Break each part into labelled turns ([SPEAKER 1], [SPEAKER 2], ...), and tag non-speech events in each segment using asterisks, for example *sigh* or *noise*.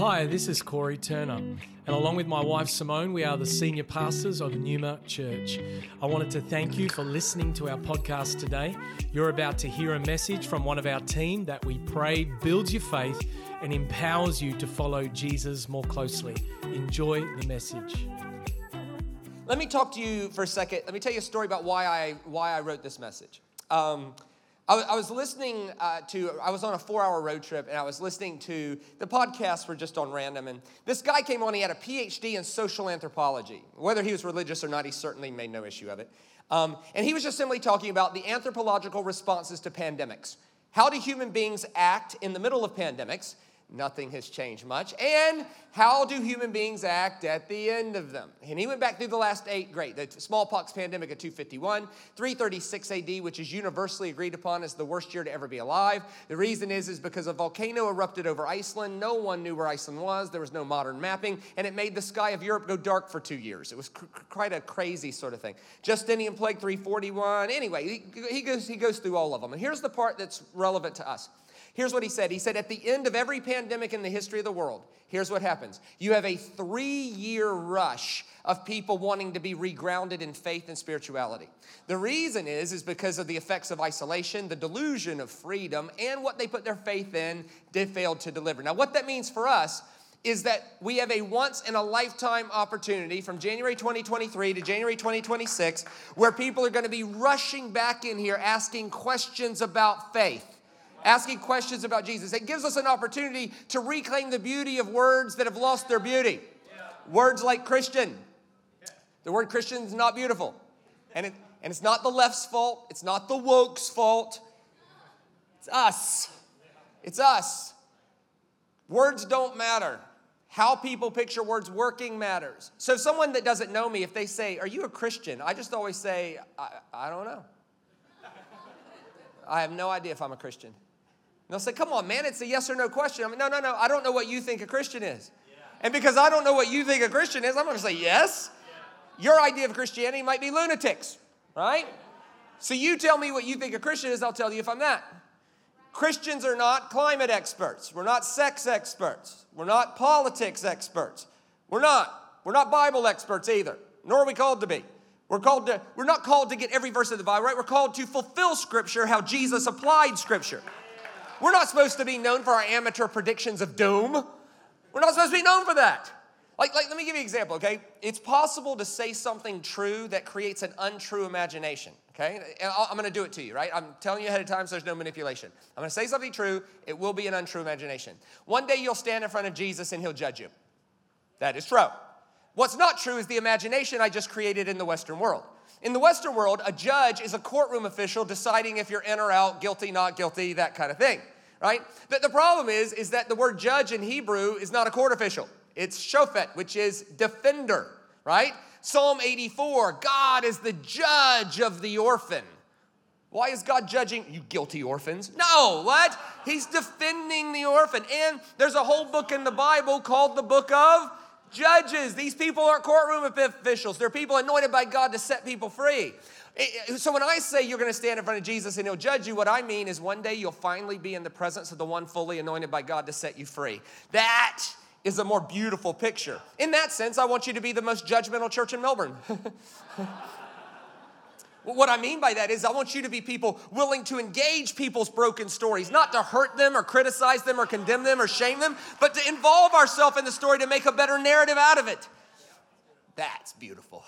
[SPEAKER 1] Hi, this is Corey Turner, and along with my wife Simone, we are the senior pastors of Numa Church. I wanted to thank you for listening to our podcast today. You're about to hear a message from one of our team that we pray builds your faith and empowers you to follow Jesus more closely. Enjoy the message.
[SPEAKER 2] Let me talk to you for a second. Let me tell you a story about why I why I wrote this message. Um, I, was listening uh, to, I was on a four hour road trip and I was listening to, the podcasts were just on random. And this guy came on, he had a PhD in social anthropology. Whether he was religious or not, he certainly made no issue of it. Um, and he was just simply talking about the anthropological responses to pandemics. How do human beings act in the middle of pandemics? Nothing has changed much. And how do human beings act at the end of them? And he went back through the last eight great. The smallpox pandemic of 251, 336 AD, which is universally agreed upon as the worst year to ever be alive. The reason is, is because a volcano erupted over Iceland. No one knew where Iceland was. There was no modern mapping, and it made the sky of Europe go dark for two years. It was cr- quite a crazy sort of thing. Justinian plague 341. Anyway, he, he, goes, he goes through all of them. And here's the part that's relevant to us. Here's what he said He said, At the end of every pandemic in the history of the world, here's what happens you have a three year rush of people wanting to be regrounded in faith and spirituality. The reason is, is because of the effects of isolation, the delusion of freedom, and what they put their faith in did fail to deliver. Now, what that means for us is that we have a once in a lifetime opportunity from January 2023 to January 2026 where people are going to be rushing back in here asking questions about faith asking questions about Jesus. It gives us an opportunity to reclaim the beauty of words that have lost their beauty. Words like Christian. The word Christian is not beautiful. And, it, and it's not the left's fault, it's not the woke's fault. It's us. It's us. Words don't matter. How people picture words working matters. So, someone that doesn't know me, if they say, Are you a Christian? I just always say, I, I don't know. I have no idea if I'm a Christian. They'll say, Come on, man, it's a yes or no question. I mean, no, no, no, I don't know what you think a Christian is. Yeah. And because I don't know what you think a Christian is, I'm going to say yes. Yeah. Your idea of Christianity might be lunatics, right? So you tell me what you think a Christian is, I'll tell you if I'm that. Christians are not climate experts. We're not sex experts. We're not politics experts. We're not. We're not Bible experts either, nor are we called to be. We're called to, we're not called to get every verse of the Bible right. We're called to fulfill Scripture how Jesus applied Scripture. We're not supposed to be known for our amateur predictions of doom. We're not supposed to be known for that. Like, like, let me give you an example, okay? It's possible to say something true that creates an untrue imagination, okay? I'm gonna do it to you, right? I'm telling you ahead of time so there's no manipulation. I'm gonna say something true, it will be an untrue imagination. One day you'll stand in front of Jesus and he'll judge you. That is true. What's not true is the imagination I just created in the Western world. In the Western world, a judge is a courtroom official deciding if you're in or out, guilty, not guilty, that kind of thing, right? The, the problem is, is that the word judge in Hebrew is not a court official. It's shofet, which is defender, right? Psalm 84, God is the judge of the orphan. Why is God judging you guilty orphans? No, what? He's defending the orphan. And there's a whole book in the Bible called the book of Judges, these people aren't courtroom officials. They're people anointed by God to set people free. So when I say you're going to stand in front of Jesus and he'll judge you, what I mean is one day you'll finally be in the presence of the one fully anointed by God to set you free. That is a more beautiful picture. In that sense, I want you to be the most judgmental church in Melbourne. *laughs* What I mean by that is, I want you to be people willing to engage people's broken stories, not to hurt them or criticize them or condemn them or shame them, but to involve ourselves in the story to make a better narrative out of it. That's beautiful.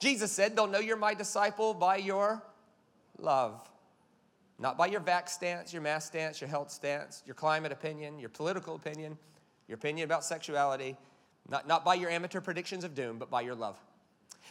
[SPEAKER 2] Jesus said, They'll know you're my disciple by your love, not by your vax stance, your mask stance, your health stance, your climate opinion, your political opinion, your opinion about sexuality, not, not by your amateur predictions of doom, but by your love.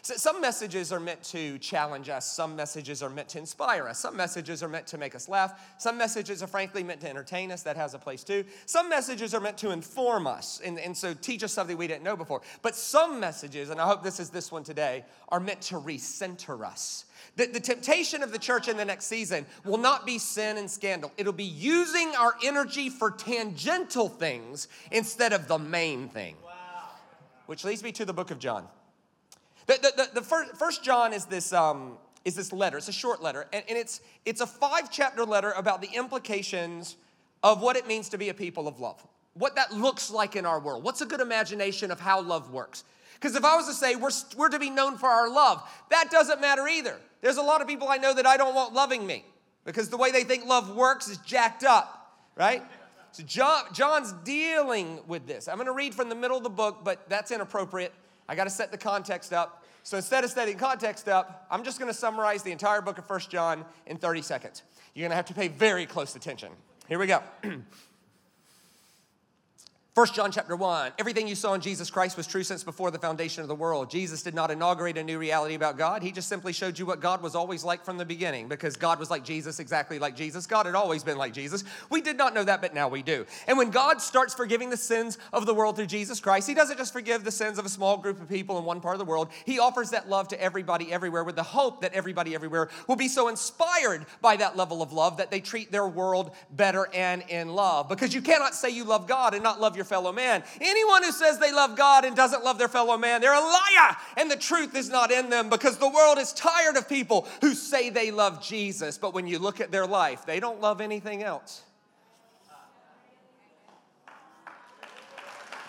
[SPEAKER 2] So some messages are meant to challenge us, some messages are meant to inspire us, some messages are meant to make us laugh, some messages are frankly meant to entertain us, that has a place too. Some messages are meant to inform us and, and so teach us something we didn't know before. But some messages, and I hope this is this one today, are meant to recenter us. The, the temptation of the church in the next season will not be sin and scandal. It'll be using our energy for tangential things instead of the main thing. Wow. Which leads me to the book of John. The, the, the, the first, first John is this, um, is this letter. It's a short letter, and, and it's, it's a five chapter letter about the implications of what it means to be a people of love. what that looks like in our world. What's a good imagination of how love works? Because if I was to say we're, we're to be known for our love, that doesn't matter either. There's a lot of people I know that I don't want loving me because the way they think love works is jacked up, right? So John, John's dealing with this. I'm going to read from the middle of the book, but that's inappropriate. I got to set the context up. So instead of setting context up, I'm just going to summarize the entire book of First John in 30 seconds. You're going to have to pay very close attention. Here we go. *clears throat* 1 John chapter 1, everything you saw in Jesus Christ was true since before the foundation of the world. Jesus did not inaugurate a new reality about God. He just simply showed you what God was always like from the beginning because God was like Jesus, exactly like Jesus. God had always been like Jesus. We did not know that, but now we do. And when God starts forgiving the sins of the world through Jesus Christ, He doesn't just forgive the sins of a small group of people in one part of the world. He offers that love to everybody everywhere with the hope that everybody everywhere will be so inspired by that level of love that they treat their world better and in love. Because you cannot say you love God and not love your your fellow man. Anyone who says they love God and doesn't love their fellow man, they're a liar, and the truth is not in them because the world is tired of people who say they love Jesus, but when you look at their life, they don't love anything else.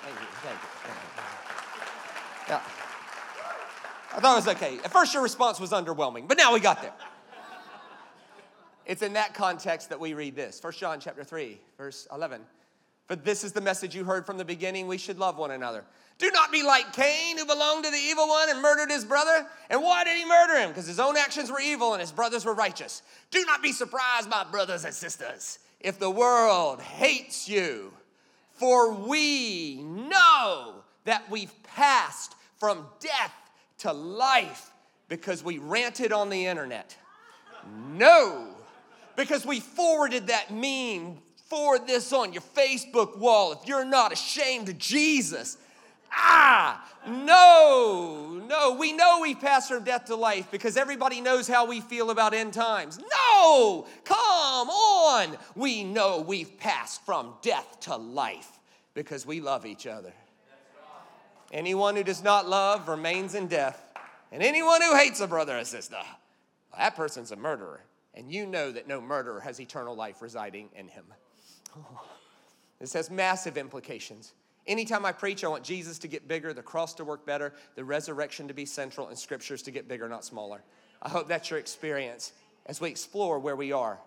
[SPEAKER 2] Thank you, thank you. Yeah. I thought it was okay. At first, your response was underwhelming, but now we got there. It's in that context that we read this. 1 John chapter 3, verse 11. For this is the message you heard from the beginning we should love one another. Do not be like Cain, who belonged to the evil one and murdered his brother. And why did he murder him? Because his own actions were evil and his brothers were righteous. Do not be surprised, my brothers and sisters, if the world hates you. For we know that we've passed from death to life because we ranted on the internet. No, because we forwarded that meme forward this on your Facebook wall if you're not ashamed of Jesus. Ah, no, no. We know we've passed from death to life because everybody knows how we feel about end times. No, come on. We know we've passed from death to life because we love each other. Anyone who does not love remains in death, and anyone who hates a brother or sister, well, that person's a murderer. And you know that no murderer has eternal life residing in him. This has massive implications. Anytime I preach, I want Jesus to get bigger, the cross to work better, the resurrection to be central, and scriptures to get bigger, not smaller. I hope that's your experience as we explore where we are.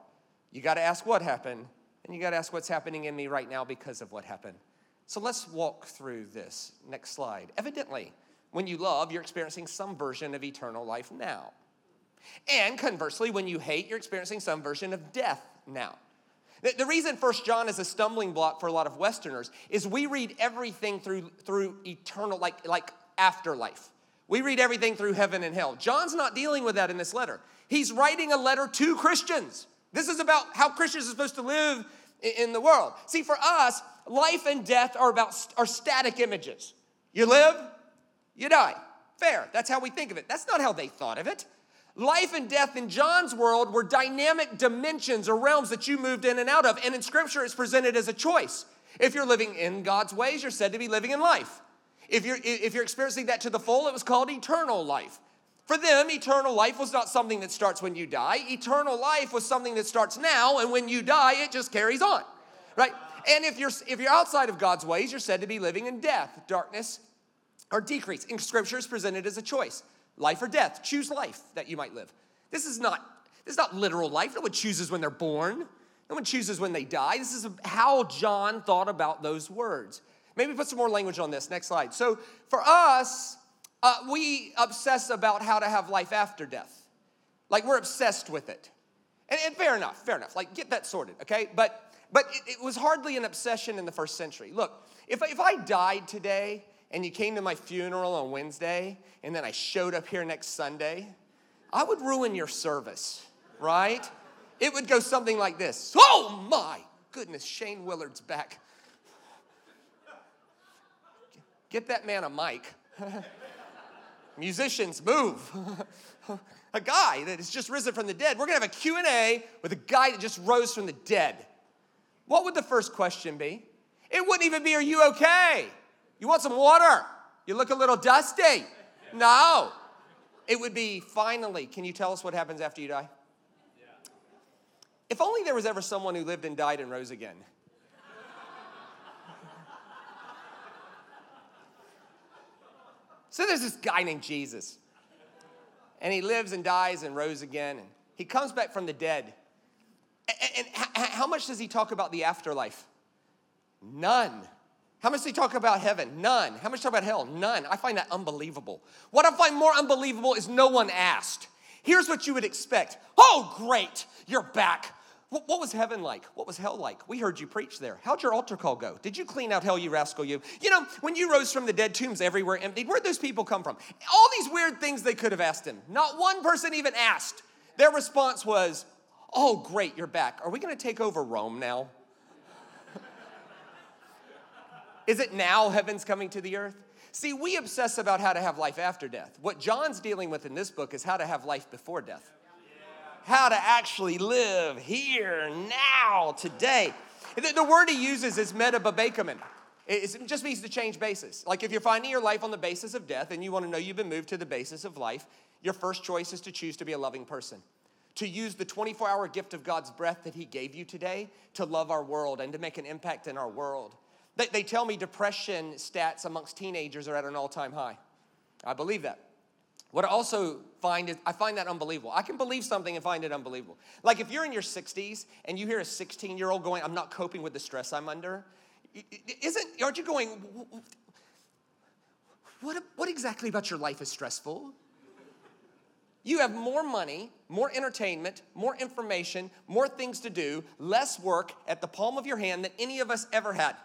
[SPEAKER 2] You got to ask what happened, and you got to ask what's happening in me right now because of what happened. So let's walk through this. Next slide. Evidently, when you love, you're experiencing some version of eternal life now. And conversely, when you hate, you're experiencing some version of death now. The reason First John is a stumbling block for a lot of Westerners is we read everything through, through eternal, like, like afterlife. We read everything through heaven and hell. John's not dealing with that in this letter. He's writing a letter to Christians. This is about how Christians are supposed to live in the world. See, for us, life and death are about are static images. You live, you die. Fair. That's how we think of it. That's not how they thought of it. Life and death in John's world were dynamic dimensions or realms that you moved in and out of. And in Scripture, it's presented as a choice. If you're living in God's ways, you're said to be living in life. If you're, if you're experiencing that to the full, it was called eternal life. For them, eternal life was not something that starts when you die. Eternal life was something that starts now, and when you die, it just carries on, right? And if you're, if you're outside of God's ways, you're said to be living in death, darkness, or decrease. In Scripture, it's presented as a choice life or death. Choose life that you might live. This is not this is not literal life. No one chooses when they're born. No one chooses when they die. This is how John thought about those words. Maybe put some more language on this. Next slide. So for us, uh, we obsess about how to have life after death. Like we're obsessed with it. And, and fair enough, fair enough. Like get that sorted, okay? But but it, it was hardly an obsession in the first century. Look, if, if I died today and you came to my funeral on Wednesday and then I showed up here next Sunday, I would ruin your service, right? It would go something like this Oh my goodness, Shane Willard's back. Get that man a mic. *laughs* Musicians, move. *laughs* a guy that has just risen from the dead. We're gonna have a Q&A with a guy that just rose from the dead. What would the first question be? It wouldn't even be, are you okay? You want some water? You look a little dusty. No. It would be finally, can you tell us what happens after you die? If only there was ever someone who lived and died and rose again. so there's this guy named Jesus, and he lives and dies and rose again, and he comes back from the dead. And how much does he talk about the afterlife? None. How much does he talk about heaven? None. How much talk about hell? None. I find that unbelievable. What I find more unbelievable is no one asked. Here's what you would expect. Oh, great, you're back. What was heaven like? What was hell like? We heard you preach there. How'd your altar call go? Did you clean out hell, you rascal, you? You know, when you rose from the dead, tombs everywhere emptied, where'd those people come from? All these weird things they could have asked him. Not one person even asked. Their response was, Oh, great, you're back. Are we gonna take over Rome now? Is it now heaven's coming to the earth? See, we obsess about how to have life after death. What John's dealing with in this book is how to have life before death how to actually live here, now, today. The, word he uses is metababakemen. It just means to change basis. Like if you're finding your life on the basis of death and you want to know you've been moved to the basis of life, your first choice is to choose to be a loving person. To use the 24 hour gift of God's breath that He gave you today to love our world and to make an impact in our world. They, they tell me depression stats amongst teenagers are at an all time high. I believe that. What I also find is I find that unbelievable. I can believe something and find it unbelievable. Like if you're in your 60s and you hear a 16 year old going, I'm not coping with the stress I'm under, isn't, aren't you going, what, what exactly about your life is stressful? You have more money, more entertainment, more information, more things to do, less work at the palm of your hand than any of us ever had.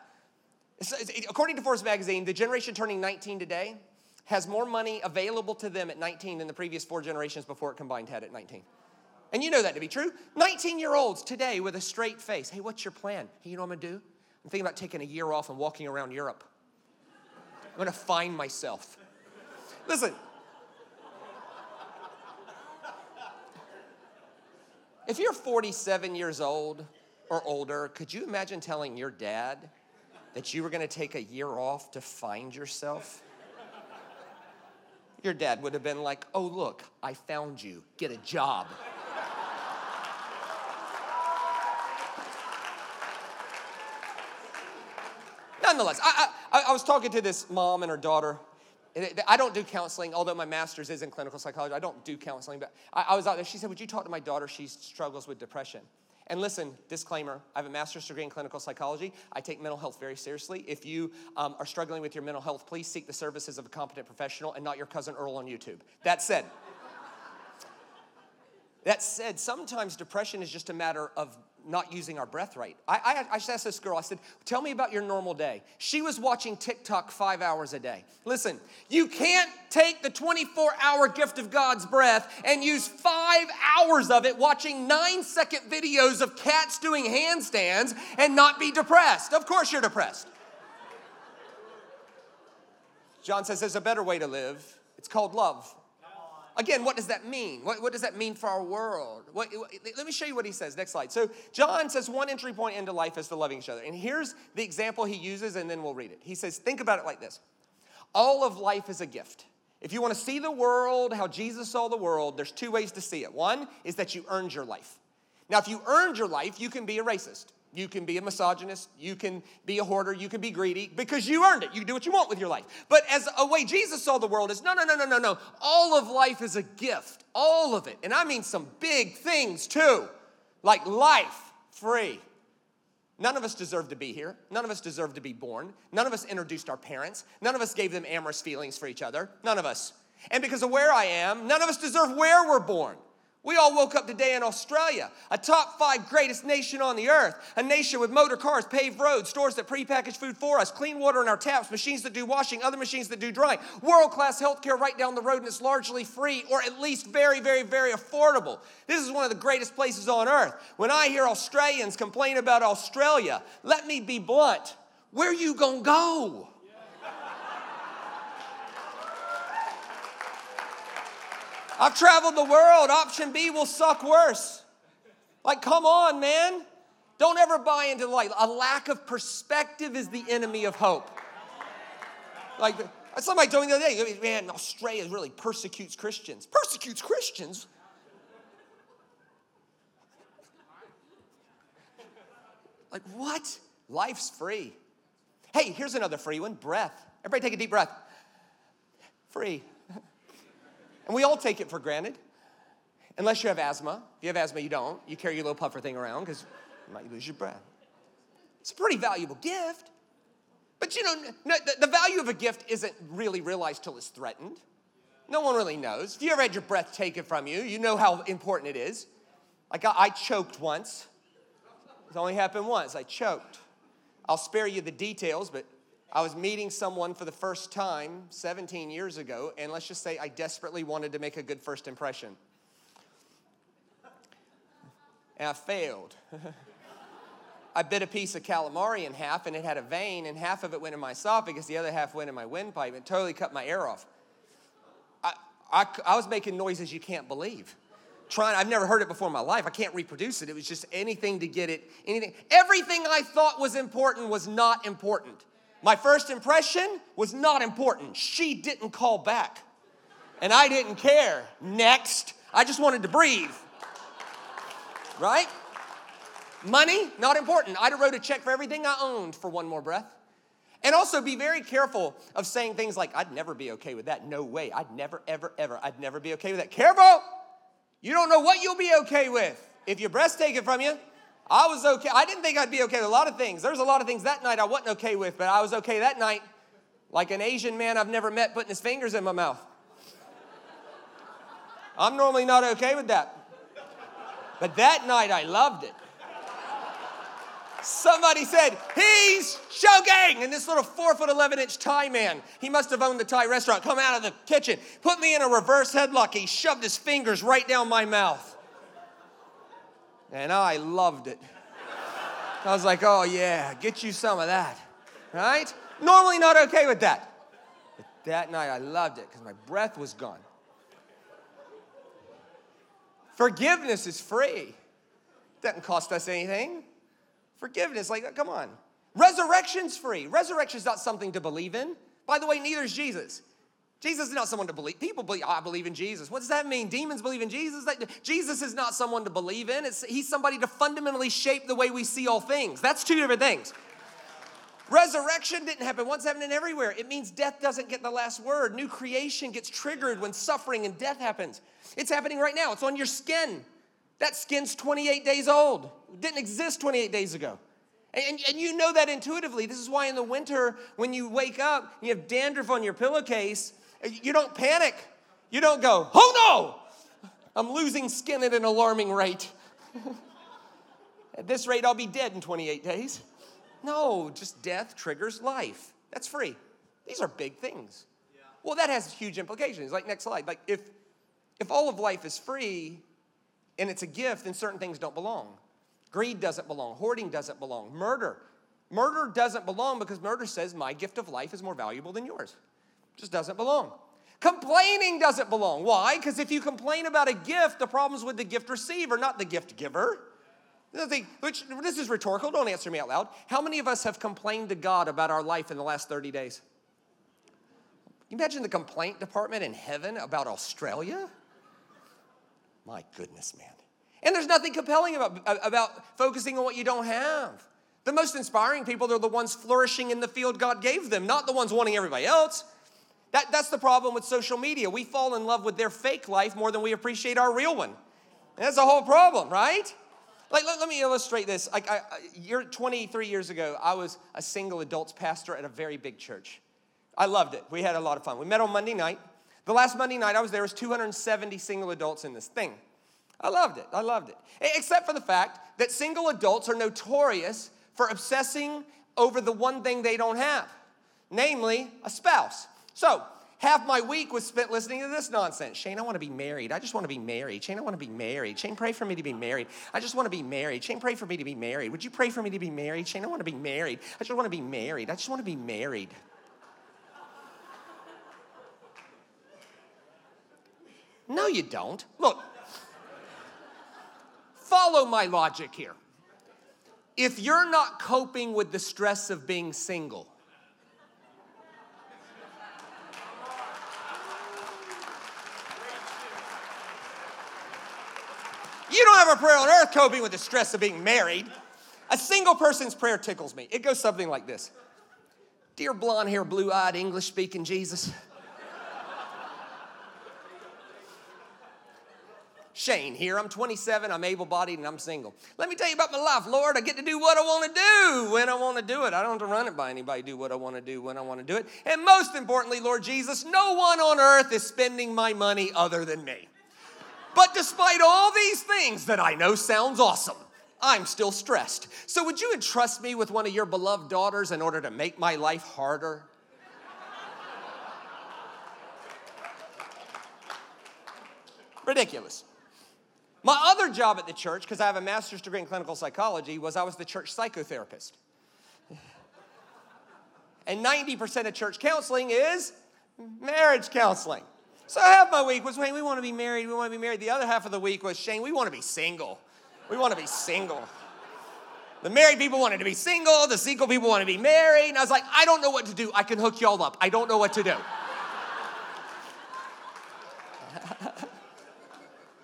[SPEAKER 2] According to Forbes magazine, the generation turning 19 today, has more money available to them at 19 than the previous four generations before it combined had at 19. And you know that to be true. 19 year olds today with a straight face. Hey, what's your plan? Hey, you know what I'm gonna do? I'm thinking about taking a year off and walking around Europe. I'm gonna find myself. Listen, if you're 47 years old or older, could you imagine telling your dad that you were gonna take a year off to find yourself? Your dad would have been like, oh, look, I found you. Get a job. Nonetheless, I, I, I was talking to this mom and her daughter. I don't do counseling, although my master's is in clinical psychology. I don't do counseling, but I was out there. She said, Would you talk to my daughter? She struggles with depression. And listen, disclaimer I have a master's degree in clinical psychology. I take mental health very seriously. If you um, are struggling with your mental health, please seek the services of a competent professional and not your cousin Earl on YouTube. That said, *laughs* that said, sometimes depression is just a matter of not using our breath right. I, I, I asked this girl, I said, Tell me about your normal day. She was watching TikTok five hours a day. Listen, you can't take the 24 hour gift of God's breath and use five hours of it watching nine second videos of cats doing handstands and not be depressed. Of course, you're depressed. John says there's a better way to live. It's called love. Again, what does that mean? What, what does that mean for our world? What, let me show you what he says. Next slide. So, John says one entry point into life is to loving each other. And here's the example he uses, and then we'll read it. He says, Think about it like this All of life is a gift. If you want to see the world how Jesus saw the world, there's two ways to see it. One is that you earned your life. Now, if you earned your life, you can be a racist. You can be a misogynist, you can be a hoarder, you can be greedy because you earned it. You do what you want with your life. But as a way Jesus saw the world is no, no, no, no, no, no. All of life is a gift, all of it. And I mean some big things too, like life free. None of us deserve to be here. None of us deserve to be born. None of us introduced our parents. None of us gave them amorous feelings for each other. None of us. And because of where I am, none of us deserve where we're born. We all woke up today in Australia, a top five greatest nation on the earth, a nation with motor cars, paved roads, stores that prepackage food for us, clean water in our taps, machines that do washing, other machines that do drying, world class healthcare right down the road, and it's largely free or at least very, very, very affordable. This is one of the greatest places on earth. When I hear Australians complain about Australia, let me be blunt where you gonna go? I've traveled the world. Option B will suck worse. Like, come on, man. Don't ever buy into like a lack of perspective is the enemy of hope. Like somebody told me the other day, man, Australia really persecutes Christians. Persecutes Christians? Like what? Life's free. Hey, here's another free one breath. Everybody take a deep breath. free. And we all take it for granted. Unless you have asthma. If you have asthma, you don't. You carry your little puffer thing around because you might lose your breath. It's a pretty valuable gift. But you know, no, the, the value of a gift isn't really realized till it's threatened. No one really knows. If you ever had your breath taken from you, you know how important it is. Like I, I choked once. It's only happened once. I choked. I'll spare you the details, but I was meeting someone for the first time 17 years ago, and let's just say I desperately wanted to make a good first impression. And I failed. *laughs* I bit a piece of calamari in half, and it had a vein, and half of it went in my esophagus, the other half went in my windpipe. and totally cut my air off. I, I, I was making noises you can't believe trying i've never heard it before in my life i can't reproduce it it was just anything to get it anything everything i thought was important was not important my first impression was not important. She didn't call back. And i didn't care. Next. I just wanted to breathe. Right? Money not important. I'd have wrote a check for everything i owned for one more breath. And also be very careful of saying things like i'd never be okay with that. No way. I'd never ever ever i'd never be okay with that. Careful! You don't know what you'll be okay with if your breath's taken from you. I was okay. I didn't think I'd be okay with a lot of things. There's a lot of things that night I wasn't okay with, but I was okay that night, like an Asian man I've never met putting his fingers in my mouth. I'm normally not okay with that. But that night I loved it. Somebody said, He's choking. And this little four foot 11 inch Thai man, he must have owned the Thai restaurant, come out of the kitchen, put me in a reverse headlock. He shoved his fingers right down my mouth. And I loved it. I was like, Oh, yeah, get you some of that. Right? Normally not okay with that. But that night I loved it because my breath was gone. Forgiveness is free. Doesn't cost us anything. Forgiveness, like, come on. Resurrection's free. Resurrection's not something to believe in. By the way, neither is Jesus. Jesus is not someone to believe. People believe, I believe in Jesus. What does that mean? Demons believe in Jesus? Jesus is not someone to believe in. It's, he's somebody to fundamentally shape the way we see all things. That's two different things. Resurrection didn't happen once, happening everywhere. It means death doesn't get the last word. New creation gets triggered when suffering and death happens. It's happening right now. It's on your skin. That skin's 28 days old. It didn't exist 28 days ago. And, and you know that intuitively. This is why in the winter, when you wake up, you have dandruff on your pillowcase, you don't panic. You don't go, oh no, I'm losing skin at an alarming rate. *laughs* at this rate, I'll be dead in 28 days. No, just death triggers life. That's free. These are big things. Yeah. Well, that has huge implications. Like, next slide. Like, if, if all of life is free, and it's a gift, then certain things don't belong. Greed doesn't belong, hoarding doesn't belong, murder. Murder doesn't belong because murder says my gift of life is more valuable than yours. Just doesn't belong. Complaining doesn't belong. Why? Because if you complain about a gift, the problem's with the gift receiver, not the gift giver. Which, this is rhetorical, don't answer me out loud. How many of us have complained to God about our life in the last 30 days? You imagine the complaint department in heaven about Australia? My goodness, man. And there's nothing compelling about, about focusing on what you don't have. The most inspiring people are the ones flourishing in the field God gave them, not the ones wanting everybody else. That, that's the problem with social media. We fall in love with their fake life more than we appreciate our real one. And that's the whole problem, right? Like, let, let me illustrate this. Like, I, you're 23 years ago, I was a single adults pastor at a very big church. I loved it. We had a lot of fun. We met on Monday night. The last Monday night I was there was 270 single adults in this thing. I loved it. I loved it. Except for the fact that single adults are notorious for obsessing over the one thing they don't have, namely a spouse. So, half my week was spent listening to this nonsense. Shane, I want to be married. I just want to be married. Shane, I want to be married. Shane, pray for me to be married. I just want to be married. Shane, pray for me to be married. Would you pray for me to be married? Shane, I want to be married. I just want to be married. I just want to be married. No, you don't. Look, follow my logic here. If you're not coping with the stress of being single, You don't have a prayer on earth coping with the stress of being married. A single person's prayer tickles me. It goes something like this Dear blonde hair, blue eyed, English speaking Jesus, Shane here. I'm 27, I'm able bodied, and I'm single. Let me tell you about my life, Lord. I get to do what I want to do when I want to do it. I don't have to run it by anybody, do what I want to do when I want to do it. And most importantly, Lord Jesus, no one on earth is spending my money other than me. But despite all these things that I know sounds awesome, I'm still stressed. So would you entrust me with one of your beloved daughters in order to make my life harder? Ridiculous. My other job at the church, because I have a master's degree in clinical psychology, was I was the church psychotherapist. And 90% of church counseling is marriage counseling. So half my week was, Shane, we want to be married, we want to be married. The other half of the week was, Shane, we want to be single. We want to be single. The married people wanted to be single, the single people wanted to be married. And I was like, I don't know what to do. I can hook y'all up. I don't know what to do. *laughs*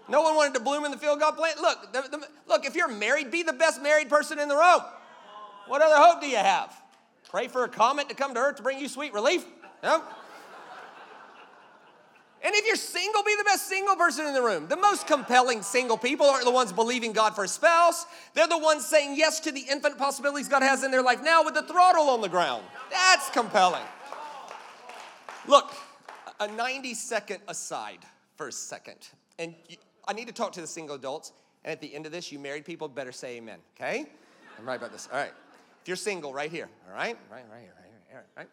[SPEAKER 2] no one wanted to bloom in the field God planted. Look, the, the, look, if you're married, be the best married person in the room. What other hope do you have? Pray for a comet to come to earth to bring you sweet relief? No? And if you're single, be the best single person in the room. The most compelling single people aren't the ones believing God for a spouse. They're the ones saying yes to the infinite possibilities God has in their life now with the throttle on the ground. That's compelling. Look, a 90 second aside for a second. And I need to talk to the single adults. And at the end of this, you married people better say amen, okay? I'm right about this. All right. If you're single, right here, all right? Right, right here, right here, right?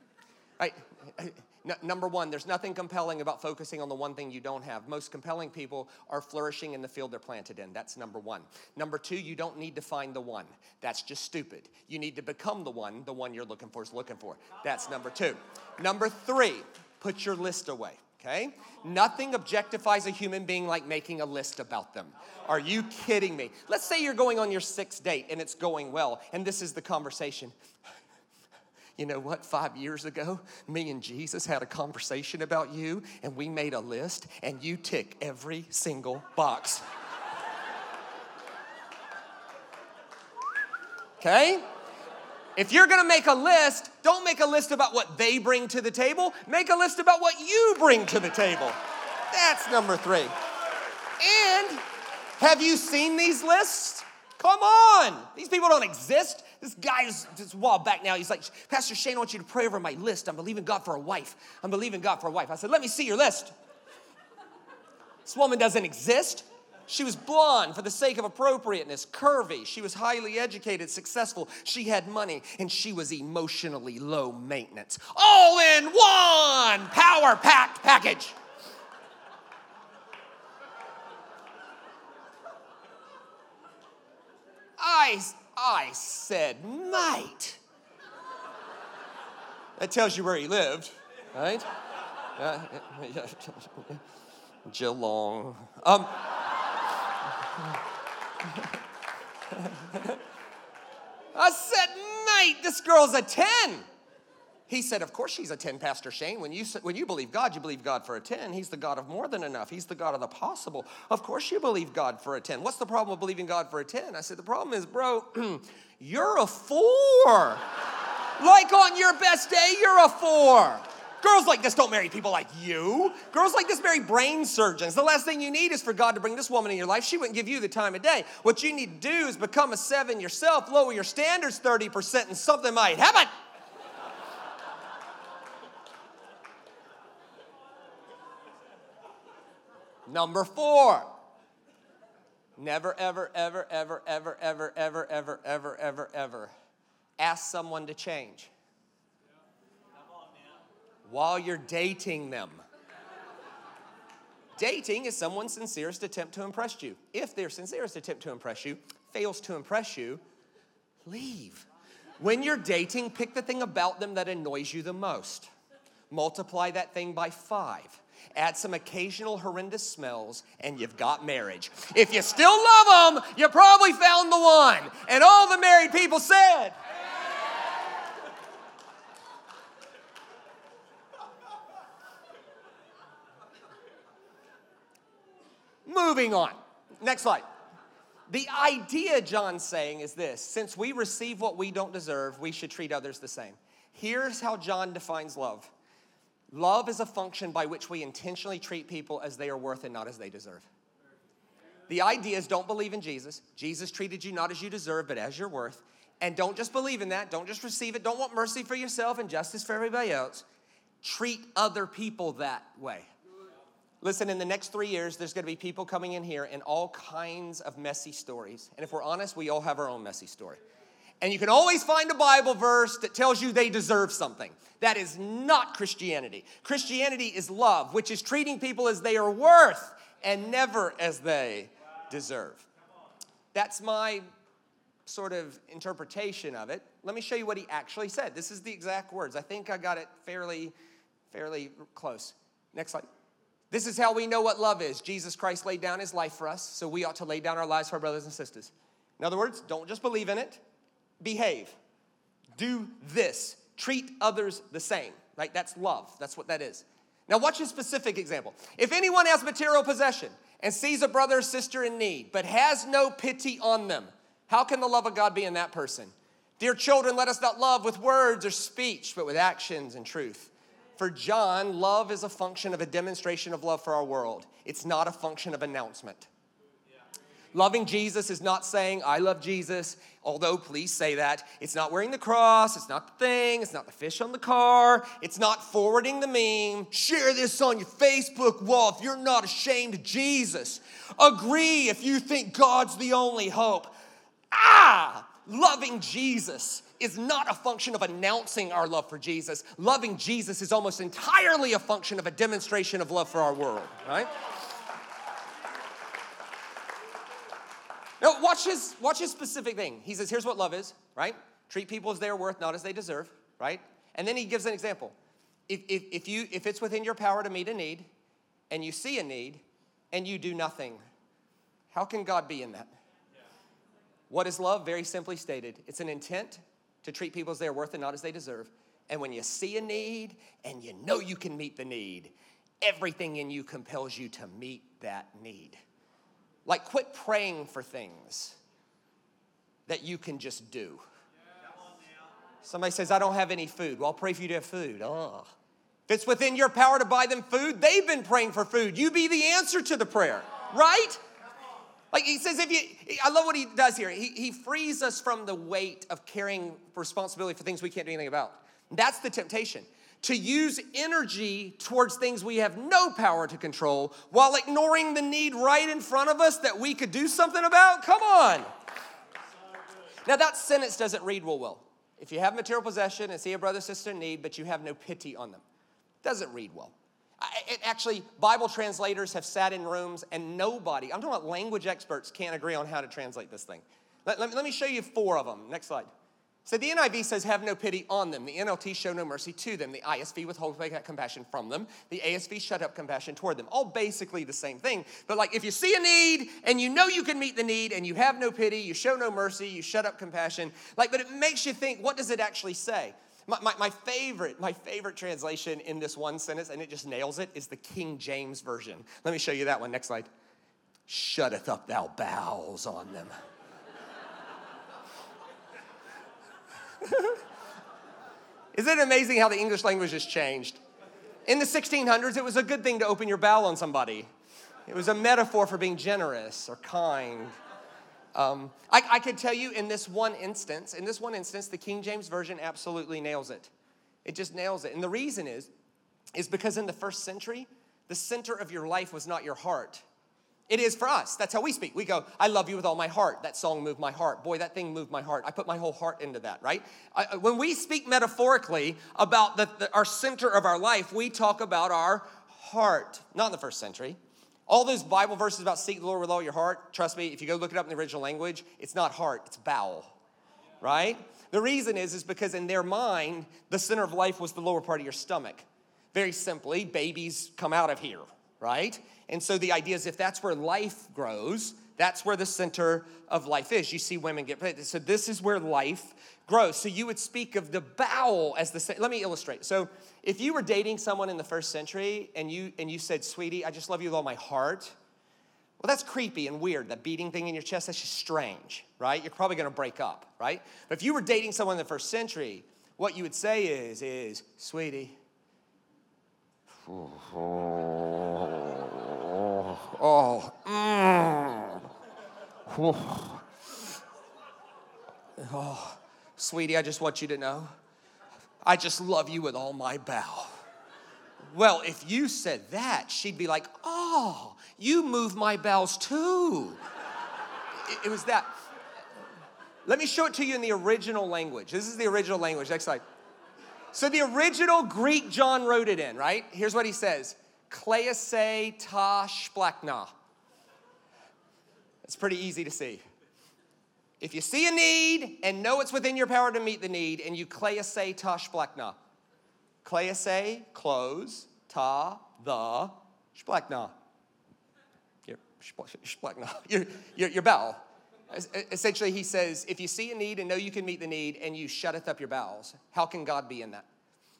[SPEAKER 2] All right number one, there's nothing compelling about focusing on the one thing you don't have. Most compelling people are flourishing in the field they're planted in. That's number one. Number two, you don't need to find the one. That's just stupid. You need to become the one the one you're looking for is looking for. That's number two. Number three, put your list away. Okay? Nothing objectifies a human being like making a list about them. Are you kidding me? Let's say you're going on your sixth date and it's going well, and this is the conversation. You know what? Five years ago, me and Jesus had a conversation about you, and we made a list, and you tick every single box. Okay? If you're gonna make a list, don't make a list about what they bring to the table, make a list about what you bring to the table. That's number three. And have you seen these lists? Come on! These people don't exist. This guy is just a while back now. He's like, Pastor Shane, I want you to pray over my list. I'm believing God for a wife. I'm believing God for a wife. I said, Let me see your list. This woman doesn't exist. She was blonde for the sake of appropriateness, curvy. She was highly educated, successful. She had money, and she was emotionally low maintenance. All in one power packed package. I I said, mate. That tells you where he lived, right? Uh, *laughs* Geelong. Um, *laughs* I said, mate, this girl's a 10. He said, Of course she's a 10, Pastor Shane. When you, when you believe God, you believe God for a 10. He's the God of more than enough. He's the God of the possible. Of course you believe God for a 10. What's the problem with believing God for a 10? I said, The problem is, bro, *clears throat* you're a four. like on your best day, you're a four. Girls like this don't marry people like you. Girls like this marry brain surgeons. The last thing you need is for God to bring this woman in your life. She wouldn't give you the time of day. What you need to do is become a seven yourself, lower your standards 30%, and something might happen. Number four, never, ever, ever, ever, ever, ever, ever, ever, ever, ever, ever ask someone to change while you're dating them. Dating is someone's sincerest attempt to impress you. If their sincerest attempt to impress you fails to impress you, leave. When you're dating, pick the thing about them that annoys you the most. Multiply that thing by five add some occasional horrendous smells, and you've got marriage. If you still love them, you probably found the one. And all the married people said, Moving on. Next slide. The idea John's saying is this since we receive what we don't deserve, we should treat others the same. Here's how John defines love Love is a function by which we intentionally treat people as they are worth and not as they deserve. The idea is don't believe in Jesus. Jesus treated you not as you deserve, but as your worth. And don't just believe in that. Don't just receive it. Don't want mercy for yourself and justice for everybody else. Treat other people that way. Listen, in the next three years, there's gonna be people coming in here in all kinds of messy stories. And if we're honest, we all have our own messy story. And you can always find a Bible verse that tells you they deserve something. That is not Christianity. Christianity is love, which is treating people as they are worth and never as they deserve. That's my sort of interpretation of it. Let me show you what he actually said. This is the exact words. I think I got it fairly, fairly close. Next slide. This is how we know what love is. Jesus Christ laid down his life for us, so we ought to lay down our lives for our brothers and sisters. In other words, don't just believe in it, behave. Do this. Treat others the same, right? That's love. That's what that is. Now, watch a specific example. If anyone has material possession and sees a brother or sister in need, but has no pity on them, how can the love of God be in that person? Dear children, let us not love with words or speech, but with actions and truth. For John, love is a function of a demonstration of love for our world, it's not a function of announcement. Loving Jesus is not saying, I love Jesus, although please say that. It's not wearing the cross, it's not the thing, it's not the fish on the car, it's not forwarding the meme. Share this on your Facebook wall if you're not ashamed of Jesus. Agree if you think God's the only hope. Ah, loving Jesus is not a function of announcing our love for Jesus. Loving Jesus is almost entirely a function of a demonstration of love for our world, right? Now, watch his, watch his specific thing. He says, here's what love is, right? Treat people as they're worth, not as they deserve, right? And then he gives an example. If, if, if, you, if it's within your power to meet a need, and you see a need, and you do nothing, how can God be in that? What is love? Very simply stated it's an intent to treat people as they're worth and not as they deserve. And when you see a need and you know you can meet the need, everything in you compels you to meet that need. Like, quit praying for things that you can just do. Somebody says, I don't have any food. Well, I'll pray for you to have food. Oh. If it's within your power to buy them food, they've been praying for food. You be the answer to the prayer, right? Like he says, if you, I love what he does here. He, he frees us from the weight of carrying responsibility for things we can't do anything about. That's the temptation to use energy towards things we have no power to control while ignoring the need right in front of us that we could do something about? Come on. Now, that sentence doesn't read real well. If you have material possession and see a brother sister in need, but you have no pity on them, doesn't read well. It actually, Bible translators have sat in rooms and nobody, I'm talking about language experts, can't agree on how to translate this thing. Let, let, let me show you four of them. Next slide. So the NIV says, have no pity on them. The NLT, show no mercy to them. The ISV, withhold compassion from them. The ASV, shut up compassion toward them. All basically the same thing. But like if you see a need and you know you can meet the need and you have no pity, you show no mercy, you shut up compassion, like, but it makes you think, what does it actually say? My, my, my, favorite, my favorite translation in this one sentence, and it just nails it, is the King James Version. Let me show you that one. Next slide. Shutteth up thou bowels on them. *laughs* Isn't it amazing how the English language has changed? In the 1600s, it was a good thing to open your bowel on somebody. It was a metaphor for being generous or kind. Um, I, I could tell you in this one instance, in this one instance, the King James Version absolutely nails it. It just nails it. And the reason is, is because in the first century, the center of your life was not your heart. It is for us. That's how we speak. We go, I love you with all my heart. That song moved my heart. Boy, that thing moved my heart. I put my whole heart into that, right? I, when we speak metaphorically about the, the, our center of our life, we talk about our heart. Not in the first century. All those Bible verses about seek the Lord with all your heart, trust me, if you go look it up in the original language, it's not heart, it's bowel, right? The reason is, is because in their mind, the center of life was the lower part of your stomach. Very simply, babies come out of here, right? And so the idea is if that's where life grows, that's where the center of life is. You see women get pregnant. So this is where life grows. So you would speak of the bowel as the. Let me illustrate. So if you were dating someone in the first century and you and you said, "Sweetie, I just love you with all my heart," well, that's creepy and weird. That beating thing in your chest, that's just strange, right? You're probably going to break up, right? But if you were dating someone in the first century, what you would say is, "Is sweetie." *laughs* oh, mm, oh, sweetie, I just want you to know I just love you with all my bow. Well, if you said that, she'd be like, oh, you move my bowels too. It, it was that. Let me show it to you in the original language. This is the original language. Next slide. So the original Greek John wrote it in, right? Here's what he says. Klease ta splachna. It's pretty easy to see. If you see a need and know it's within your power to meet the need, and you klease ta splachna. Klease, close, ta, the, splachna. Your, splachna. *laughs* Your, your, your bowel. Essentially, he says, if you see a need and know you can meet the need and you shutteth up your bowels, how can God be in that?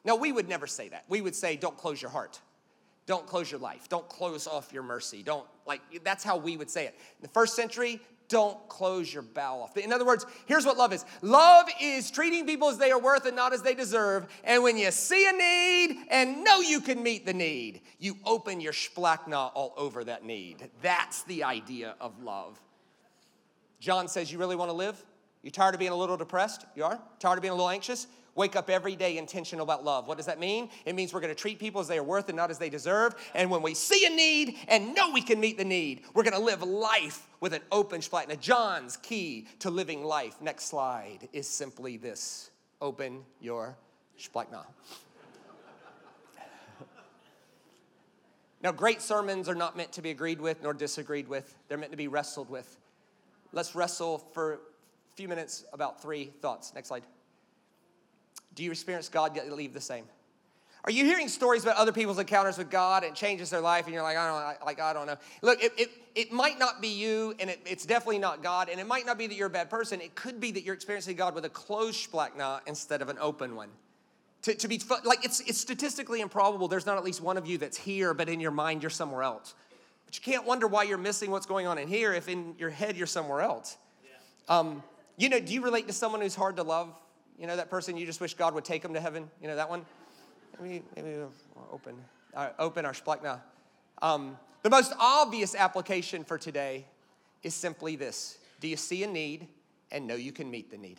[SPEAKER 2] Now, we would never say that. We would say, don't close your heart. Don't close your life. Don't close off your mercy. Don't, like, that's how we would say it. In the first century, don't close your bow off. In other words, here's what love is love is treating people as they are worth and not as they deserve. And when you see a need and know you can meet the need, you open your splachna all over that need. That's the idea of love. John says, You really want to live? You tired of being a little depressed? You are? Tired of being a little anxious? Wake up every day intentional about love. What does that mean? It means we're going to treat people as they are worth and not as they deserve. And when we see a need and know we can meet the need, we're going to live life with an open splat. Now, John's key to living life, next slide, is simply this open your splachna. Now, great sermons are not meant to be agreed with nor disagreed with, they're meant to be wrestled with. Let's wrestle for a few minutes about three thoughts. Next slide. Do you experience God yet leave the same? Are you hearing stories about other people's encounters with God and changes their life, and you're like, I don't, like I don't know. Look, it, it, it might not be you, and it, it's definitely not God, and it might not be that you're a bad person. It could be that you're experiencing God with a closed splachna instead of an open one. To, to be like it's it's statistically improbable. There's not at least one of you that's here, but in your mind you're somewhere else. But you can't wonder why you're missing what's going on in here if in your head you're somewhere else. Yeah. Um, you know, do you relate to someone who's hard to love? You know, that person you just wish God would take them to heaven? You know, that one? Maybe, maybe open, uh, open our splachna. Um, the most obvious application for today is simply this Do you see a need and know you can meet the need?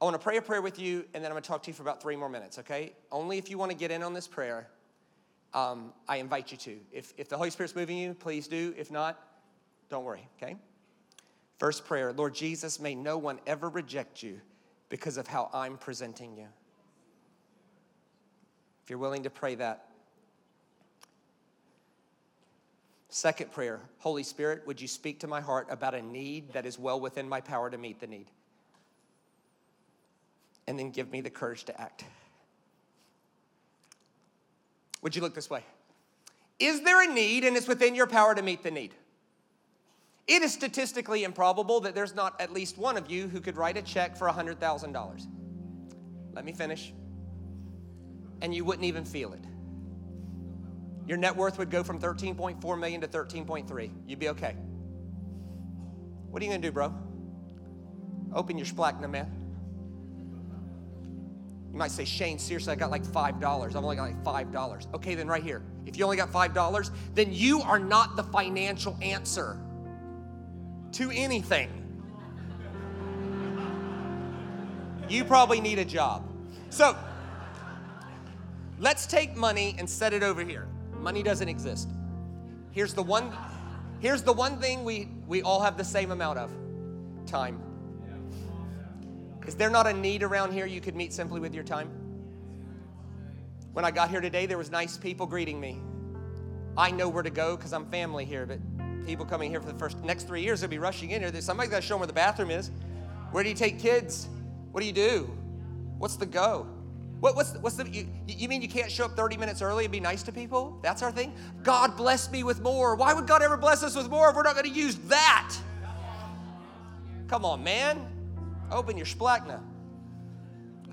[SPEAKER 2] I want to pray a prayer with you, and then I'm going to talk to you for about three more minutes, okay? Only if you want to get in on this prayer, um, I invite you to. If, if the Holy Spirit's moving you, please do. If not, don't worry, okay? First prayer Lord Jesus, may no one ever reject you because of how I'm presenting you. If you're willing to pray that. Second prayer Holy Spirit, would you speak to my heart about a need that is well within my power to meet the need? And then give me the courage to act. Would you look this way? Is there a need and it's within your power to meet the need? It is statistically improbable that there's not at least one of you who could write a check for $100,000. Let me finish. And you wouldn't even feel it. Your net worth would go from 13.4 million to 13.3. You'd be okay. What are you gonna do, bro? Open your splachna, man. You might say, Shane, seriously, I got like $5. I've only got like $5. Okay, then right here. If you only got $5, then you are not the financial answer to anything. You probably need a job. So, let's take money and set it over here. Money doesn't exist. Here's the one here's the one thing we we all have the same amount of. Time. Is there not a need around here you could meet simply with your time? When I got here today, there was nice people greeting me. I know where to go because I'm family here, but people coming here for the first next three years, they'll be rushing in here. Somebody's got to show them where the bathroom is. Where do you take kids? What do you do? What's the go? What, what's what's the you, you mean you can't show up 30 minutes early and be nice to people? That's our thing? God bless me with more. Why would God ever bless us with more if we're not going to use that? Come on, man. Open your splachna.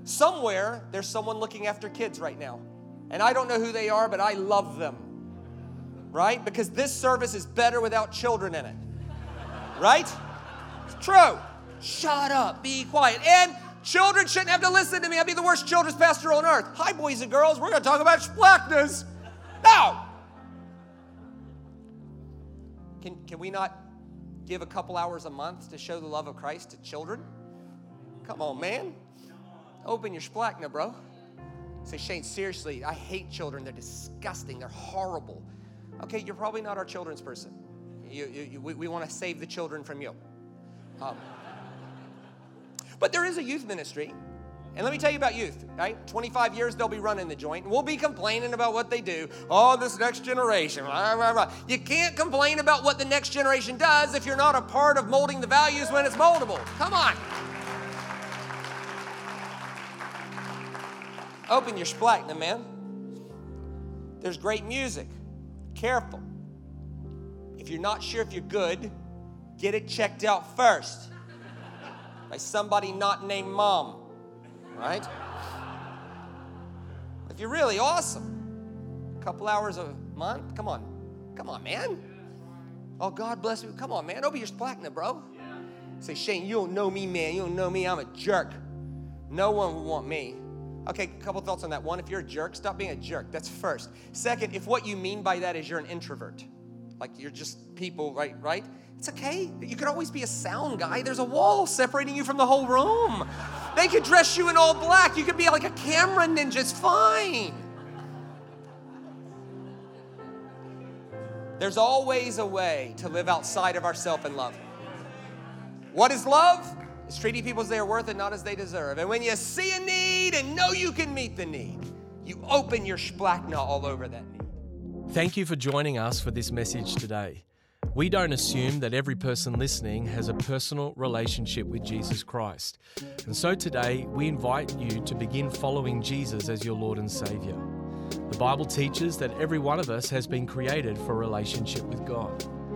[SPEAKER 2] Somewhere there's someone looking after kids right now. And I don't know who they are, but I love them right? Because this service is better without children in it, right? It's true. Shut up, be quiet. And children shouldn't have to listen to me. I'd be the worst children's pastor on earth. Hi, boys and girls, we're gonna talk about splachnas. No. Can, can we not give a couple hours a month to show the love of Christ to children? Come on, man. Open your splachna, bro. Say, Shane, seriously, I hate children. They're disgusting. They're horrible. Okay, you're probably not our children's person. You, you, you, we, we want to save the children from you. Um, but there is a youth ministry. And let me tell you about youth, right? 25 years they'll be running the joint, and we'll be complaining about what they do. Oh, this next generation. Blah, blah, blah. You can't complain about what the next generation does if you're not a part of molding the values when it's moldable. Come on. Open your splachna, man. There's great music. Careful. If you're not sure if you're good, get it checked out first by somebody not named mom right? If you're really awesome, a couple hours a month, come on, come on, man. Oh, God bless you. Come on, man. Open your splachna, bro. Say, Shane, you don't know me, man. You don't know me. I'm a jerk. No one would want me. Okay, a couple thoughts on that. One, if you're a jerk, stop being a jerk. That's first. Second, if what you mean by that is you're an introvert, like you're just people, right? Right? It's okay. You could always be a sound guy. There's a wall separating you from the whole room. They could dress you in all black. You could be like a camera ninja. It's fine. There's always a way to live outside of ourself and love. What is love? It's treating people as they are worth and not as they deserve. And when you see a need and know you can meet the need, you open your splachna all over that need.
[SPEAKER 1] Thank you for joining us for this message today. We don't assume that every person listening has a personal relationship with Jesus Christ. And so today, we invite you to begin following Jesus as your Lord and Savior. The Bible teaches that every one of us has been created for relationship with God.